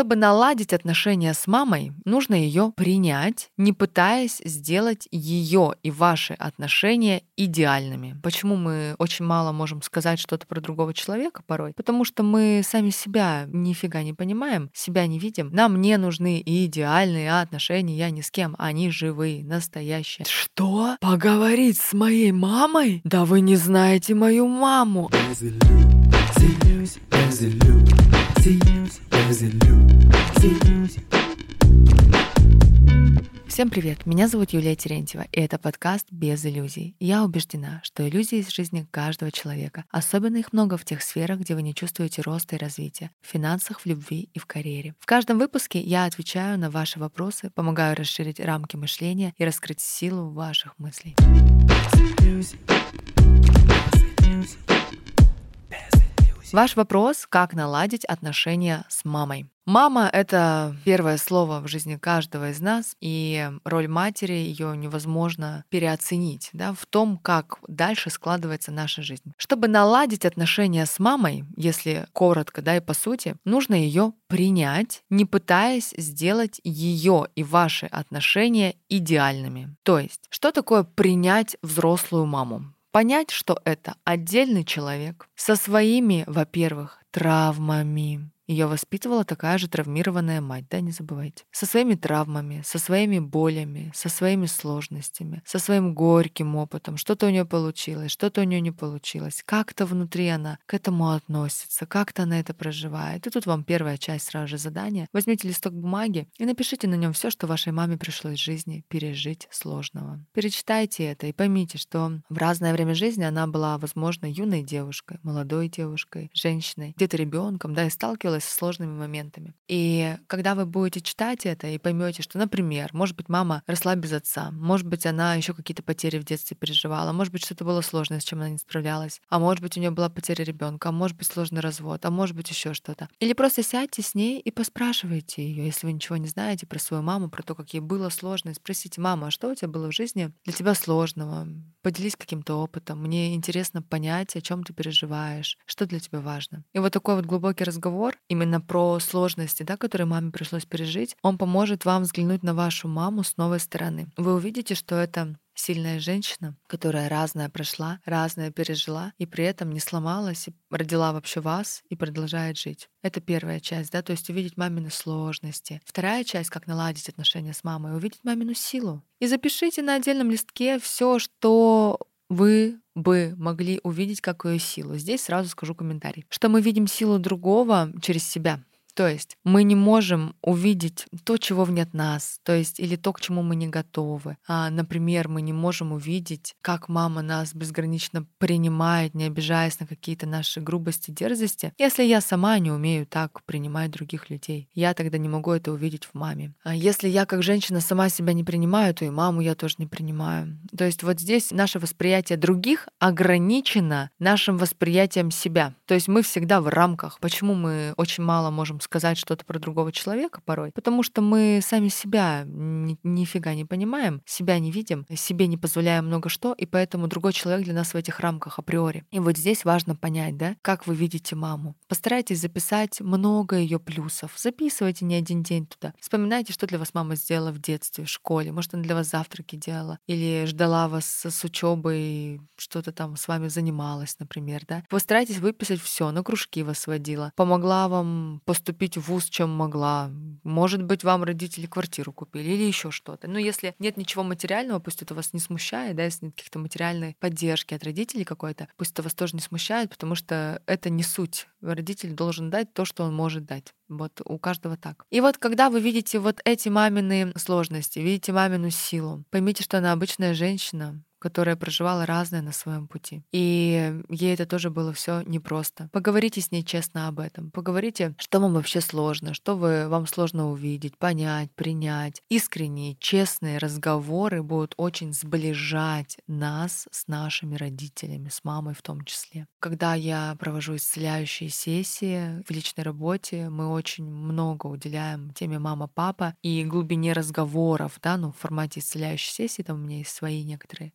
Чтобы наладить отношения с мамой, нужно ее принять, не пытаясь сделать ее и ваши отношения идеальными. Почему мы очень мало можем сказать что-то про другого человека порой? Потому что мы сами себя нифига не понимаем, себя не видим. Нам не нужны идеальные отношения, я ни с кем. Они живые, настоящие. Что? Поговорить с моей мамой? Да вы не знаете мою маму. Всем привет, меня зовут Юлия Терентьева, и это подкаст «Без иллюзий». Я убеждена, что иллюзии из жизни каждого человека. Особенно их много в тех сферах, где вы не чувствуете роста и развития, в финансах, в любви и в карьере. В каждом выпуске я отвечаю на ваши вопросы, помогаю расширить рамки мышления и раскрыть силу ваших мыслей. Ваш вопрос, как наладить отношения с мамой. Мама — это первое слово в жизни каждого из нас, и роль матери ее невозможно переоценить да, в том, как дальше складывается наша жизнь. Чтобы наладить отношения с мамой, если коротко, да и по сути, нужно ее принять, не пытаясь сделать ее и ваши отношения идеальными. То есть, что такое принять взрослую маму? Понять, что это отдельный человек со своими, во-первых, травмами, ее воспитывала такая же травмированная мать, да, не забывайте. Со своими травмами, со своими болями, со своими сложностями, со своим горьким опытом. Что-то у нее получилось, что-то у нее не получилось. Как-то внутри она к этому относится, как-то она это проживает. И тут вам первая часть сразу же задания. Возьмите листок бумаги и напишите на нем все, что вашей маме пришлось в жизни пережить сложного. Перечитайте это и поймите, что в разное время жизни она была, возможно, юной девушкой, молодой девушкой, женщиной, где-то ребенком, да, и сталкивалась сталкивалась с сложными моментами. И когда вы будете читать это и поймете, что, например, может быть, мама росла без отца, может быть, она еще какие-то потери в детстве переживала, может быть, что-то было сложное, с чем она не справлялась, а может быть, у нее была потеря ребенка, а может быть, сложный развод, а может быть, еще что-то. Или просто сядьте с ней и поспрашивайте ее, если вы ничего не знаете про свою маму, про то, как ей было сложно, и спросите, мама, а что у тебя было в жизни для тебя сложного? Поделись каким-то опытом. Мне интересно понять, о чем ты переживаешь, что для тебя важно. И вот такой вот глубокий разговор именно про сложности, да, которые маме пришлось пережить, он поможет вам взглянуть на вашу маму с новой стороны. Вы увидите, что это сильная женщина, которая разное прошла, разное пережила, и при этом не сломалась, и родила вообще вас и продолжает жить. Это первая часть, да, то есть увидеть мамины сложности. Вторая часть, как наладить отношения с мамой, увидеть мамину силу. И запишите на отдельном листке все, что вы бы могли увидеть как ее силу. Здесь сразу скажу комментарий, что мы видим силу другого через себя. То есть мы не можем увидеть то, чего нет нас, то есть или то, к чему мы не готовы. А, например, мы не можем увидеть, как мама нас безгранично принимает, не обижаясь на какие-то наши грубости, дерзости, если я сама не умею так принимать других людей. Я тогда не могу это увидеть в маме. А если я как женщина сама себя не принимаю, то и маму я тоже не принимаю. То есть вот здесь наше восприятие других ограничено нашим восприятием себя. То есть мы всегда в рамках. Почему мы очень мало можем сказать что-то про другого человека порой, потому что мы сами себя ни, нифига не понимаем, себя не видим, себе не позволяем много что, и поэтому другой человек для нас в этих рамках априори. И вот здесь важно понять, да, как вы видите маму. Постарайтесь записать много ее плюсов. Записывайте не один день туда. Вспоминайте, что для вас мама сделала в детстве, в школе. Может, она для вас завтраки делала или ждала вас с учебой, что-то там с вами занималась, например, да. Постарайтесь выписать все, на кружки вас водила, помогла вам поступить поступить в ВУЗ, чем могла. Может быть, вам родители квартиру купили или еще что-то. Но если нет ничего материального, пусть это вас не смущает, да, если нет каких-то материальной поддержки от родителей какой-то, пусть это вас тоже не смущает, потому что это не суть. Родитель должен дать то, что он может дать. Вот у каждого так. И вот когда вы видите вот эти мамины сложности, видите мамину силу, поймите, что она обычная женщина, которая проживала разное на своем пути. И ей это тоже было все непросто. Поговорите с ней честно об этом. Поговорите, что вам вообще сложно, что вы, вам сложно увидеть, понять, принять. Искренние, честные разговоры будут очень сближать нас с нашими родителями, с мамой в том числе. Когда я провожу исцеляющие сессии в личной работе, мы очень много уделяем теме мама-папа и глубине разговоров, да, ну, в формате исцеляющей сессии, там у меня есть свои некоторые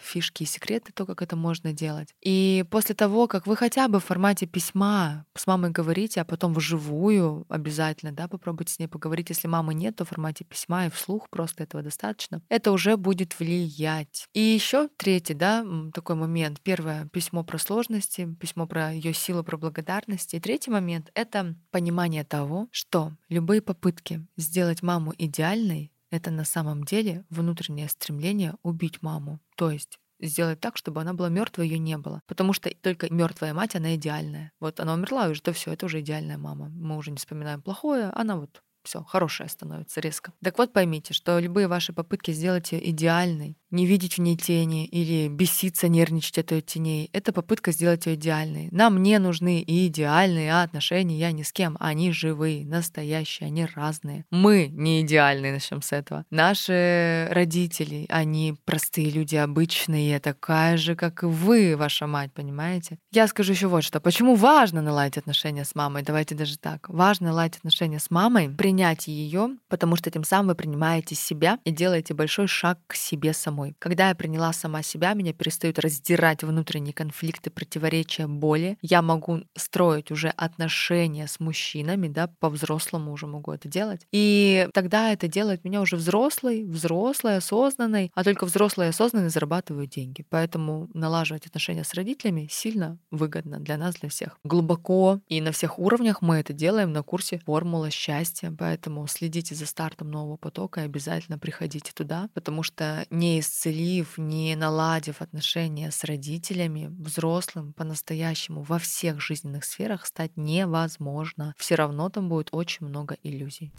фишки и секреты, то, как это можно делать. И после того, как вы хотя бы в формате письма с мамой говорите, а потом вживую обязательно, да, попробуйте с ней поговорить. Если мамы нет, то в формате письма и вслух просто этого достаточно. Это уже будет влиять. И еще третий, да, такой момент. Первое — письмо про сложности, письмо про ее силу, про благодарность. И третий момент — это понимание того, что любые попытки сделать маму идеальной это на самом деле внутреннее стремление убить маму. То есть сделать так, чтобы она была мертвой, ее не было. Потому что только мертвая мать, она идеальная. Вот она умерла, уже то все, это уже идеальная мама. Мы уже не вспоминаем плохое, она вот все, хорошая становится резко. Так вот поймите, что любые ваши попытки сделать ее идеальной, не видеть в ней тени или беситься, нервничать от ее теней, это попытка сделать ее идеальной. Нам не нужны и идеальные отношения, я ни с кем. Они живые, настоящие, они разные. Мы не идеальные, начнем с этого. Наши родители, они простые люди, обычные, такая же, как и вы, ваша мать, понимаете? Я скажу еще вот что. Почему важно наладить отношения с мамой? Давайте даже так. Важно наладить отношения с мамой, принять ее, потому что тем самым вы принимаете себя и делаете большой шаг к себе самой. Когда я приняла сама себя, меня перестают раздирать внутренние конфликты, противоречия, боли. Я могу строить уже отношения с мужчинами, да, по-взрослому уже могу это делать. И тогда это делает меня уже взрослой, взрослой, осознанной, а только взрослые и осознанные зарабатывают деньги. Поэтому налаживать отношения с родителями сильно выгодно для нас, для всех. Глубоко и на всех уровнях мы это делаем на курсе «Формула счастья». Поэтому следите за стартом нового потока и обязательно приходите туда, потому что не исцелив, не наладив отношения с родителями, взрослым по-настоящему во всех жизненных сферах стать невозможно. Все равно там будет очень много иллюзий.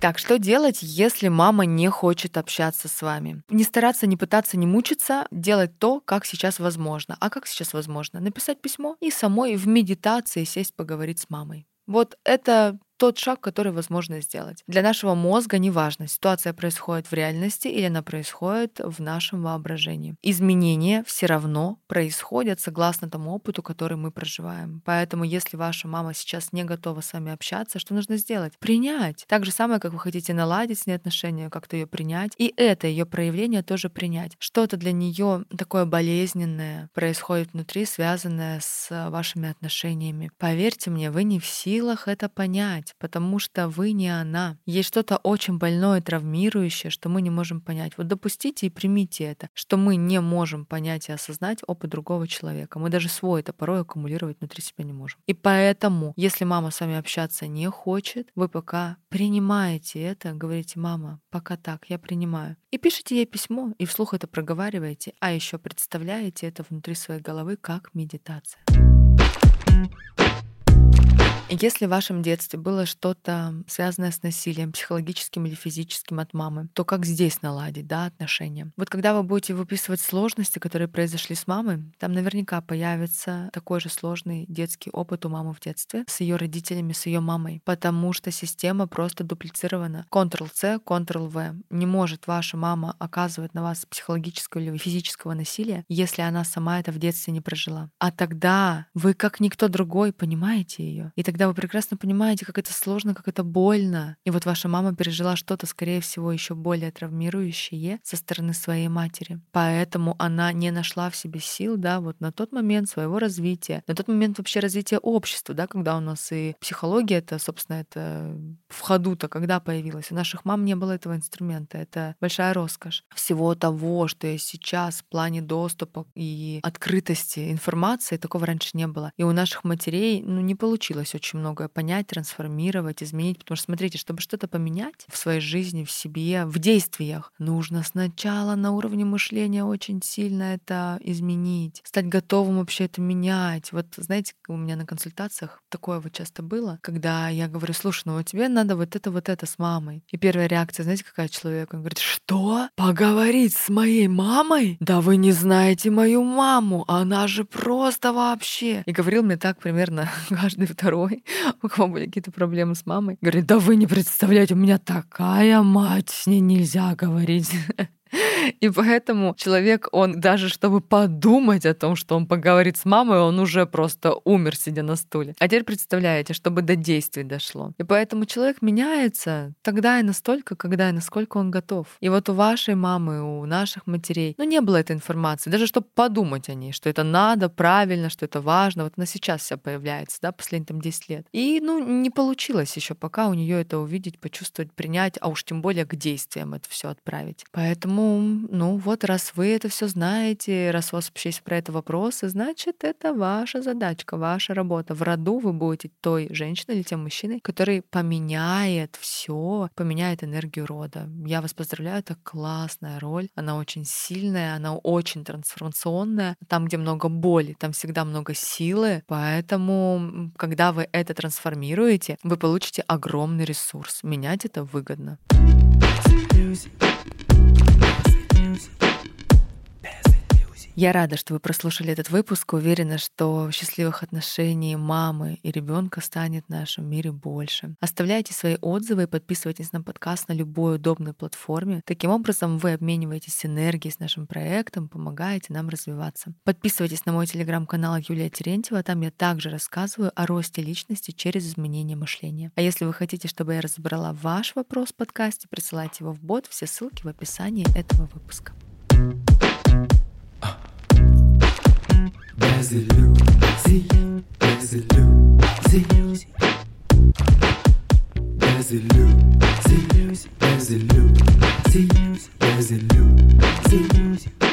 Так, что делать, если мама не хочет общаться с вами? Не стараться, не пытаться, не мучиться, делать то, как сейчас возможно. А как сейчас возможно? Написать письмо и самой в медитации сесть поговорить с мамой. Вот это тот шаг, который возможно сделать. Для нашего мозга неважно, ситуация происходит в реальности или она происходит в нашем воображении. Изменения все равно происходят согласно тому опыту, который мы проживаем. Поэтому, если ваша мама сейчас не готова с вами общаться, что нужно сделать? Принять. Так же самое, как вы хотите наладить с ней отношения, как-то ее принять. И это ее проявление тоже принять. Что-то для нее такое болезненное происходит внутри, связанное с вашими отношениями. Поверьте мне, вы не в силах это понять понять, потому что вы не она. Есть что-то очень больное, травмирующее, что мы не можем понять. Вот допустите и примите это, что мы не можем понять и осознать опыт другого человека. Мы даже свой это порой аккумулировать внутри себя не можем. И поэтому, если мама с вами общаться не хочет, вы пока принимаете это, говорите, мама, пока так, я принимаю. И пишите ей письмо, и вслух это проговариваете, а еще представляете это внутри своей головы как медитация. Если в вашем детстве было что-то связанное с насилием, психологическим или физическим от мамы, то как здесь наладить да, отношения? Вот когда вы будете выписывать сложности, которые произошли с мамой, там наверняка появится такой же сложный детский опыт у мамы в детстве с ее родителями, с ее мамой, потому что система просто дуплицирована. Ctrl-C, Ctrl-V. Не может ваша мама оказывать на вас психологического или физического насилия, если она сама это в детстве не прожила. А тогда вы, как никто другой, понимаете ее. И тогда когда вы прекрасно понимаете, как это сложно, как это больно. И вот ваша мама пережила что-то, скорее всего, еще более травмирующее со стороны своей матери. Поэтому она не нашла в себе сил, да, вот на тот момент своего развития, на тот момент вообще развития общества, да, когда у нас и психология, это, собственно, это в ходу-то, когда появилась. У наших мам не было этого инструмента. Это большая роскошь. Всего того, что есть сейчас в плане доступа и открытости информации, такого раньше не было. И у наших матерей, ну, не получилось очень очень многое понять, трансформировать, изменить. Потому что, смотрите, чтобы что-то поменять в своей жизни, в себе, в действиях, нужно сначала на уровне мышления очень сильно это изменить, стать готовым вообще это менять. Вот знаете, у меня на консультациях такое вот часто было, когда я говорю, слушай, ну вот тебе надо вот это, вот это с мамой. И первая реакция, знаете, какая человека? Он говорит, что? Поговорить с моей мамой? Да вы не знаете мою маму, она же просто вообще. И говорил мне так примерно каждый второй у кого были какие-то проблемы с мамой. Говорит, да вы не представляете, у меня такая мать, с ней нельзя говорить. И поэтому человек, он даже чтобы подумать о том, что он поговорит с мамой, он уже просто умер, сидя на стуле. А теперь представляете, чтобы до действий дошло. И поэтому человек меняется тогда и настолько, когда и насколько он готов. И вот у вашей мамы, у наших матерей, ну, не было этой информации, даже чтобы подумать о ней, что это надо, правильно, что это важно. Вот она сейчас вся появляется, да, последние там 10 лет. И, ну, не получилось еще пока у нее это увидеть, почувствовать, принять, а уж тем более к действиям это все отправить. Поэтому, ну, вот раз вы это все знаете, раз у вас вообще есть про это вопросы, значит, это ваша задачка, ваша работа. В роду вы будете той женщиной или тем мужчиной, который поменяет все, поменяет энергию рода. Я вас поздравляю, это классная роль, она очень сильная, она очень трансформационная. Там, где много боли, там всегда много силы, поэтому, когда вы это трансформируете, вы получите огромный ресурс. Менять это выгодно. Music. Я рада, что вы прослушали этот выпуск. Уверена, что счастливых отношений мамы и ребенка станет в нашем мире больше. Оставляйте свои отзывы и подписывайтесь на подкаст на любой удобной платформе. Таким образом, вы обмениваетесь энергией с нашим проектом, помогаете нам развиваться. Подписывайтесь на мой телеграм-канал Юлия Терентьева. Там я также рассказываю о росте личности через изменение мышления. А если вы хотите, чтобы я разобрала ваш вопрос в подкасте, присылайте его в бот. Все ссылки в описании этого выпуска. as a Lucy, as a Lucy, as a Lucy, as a Lucy, as a Lucy.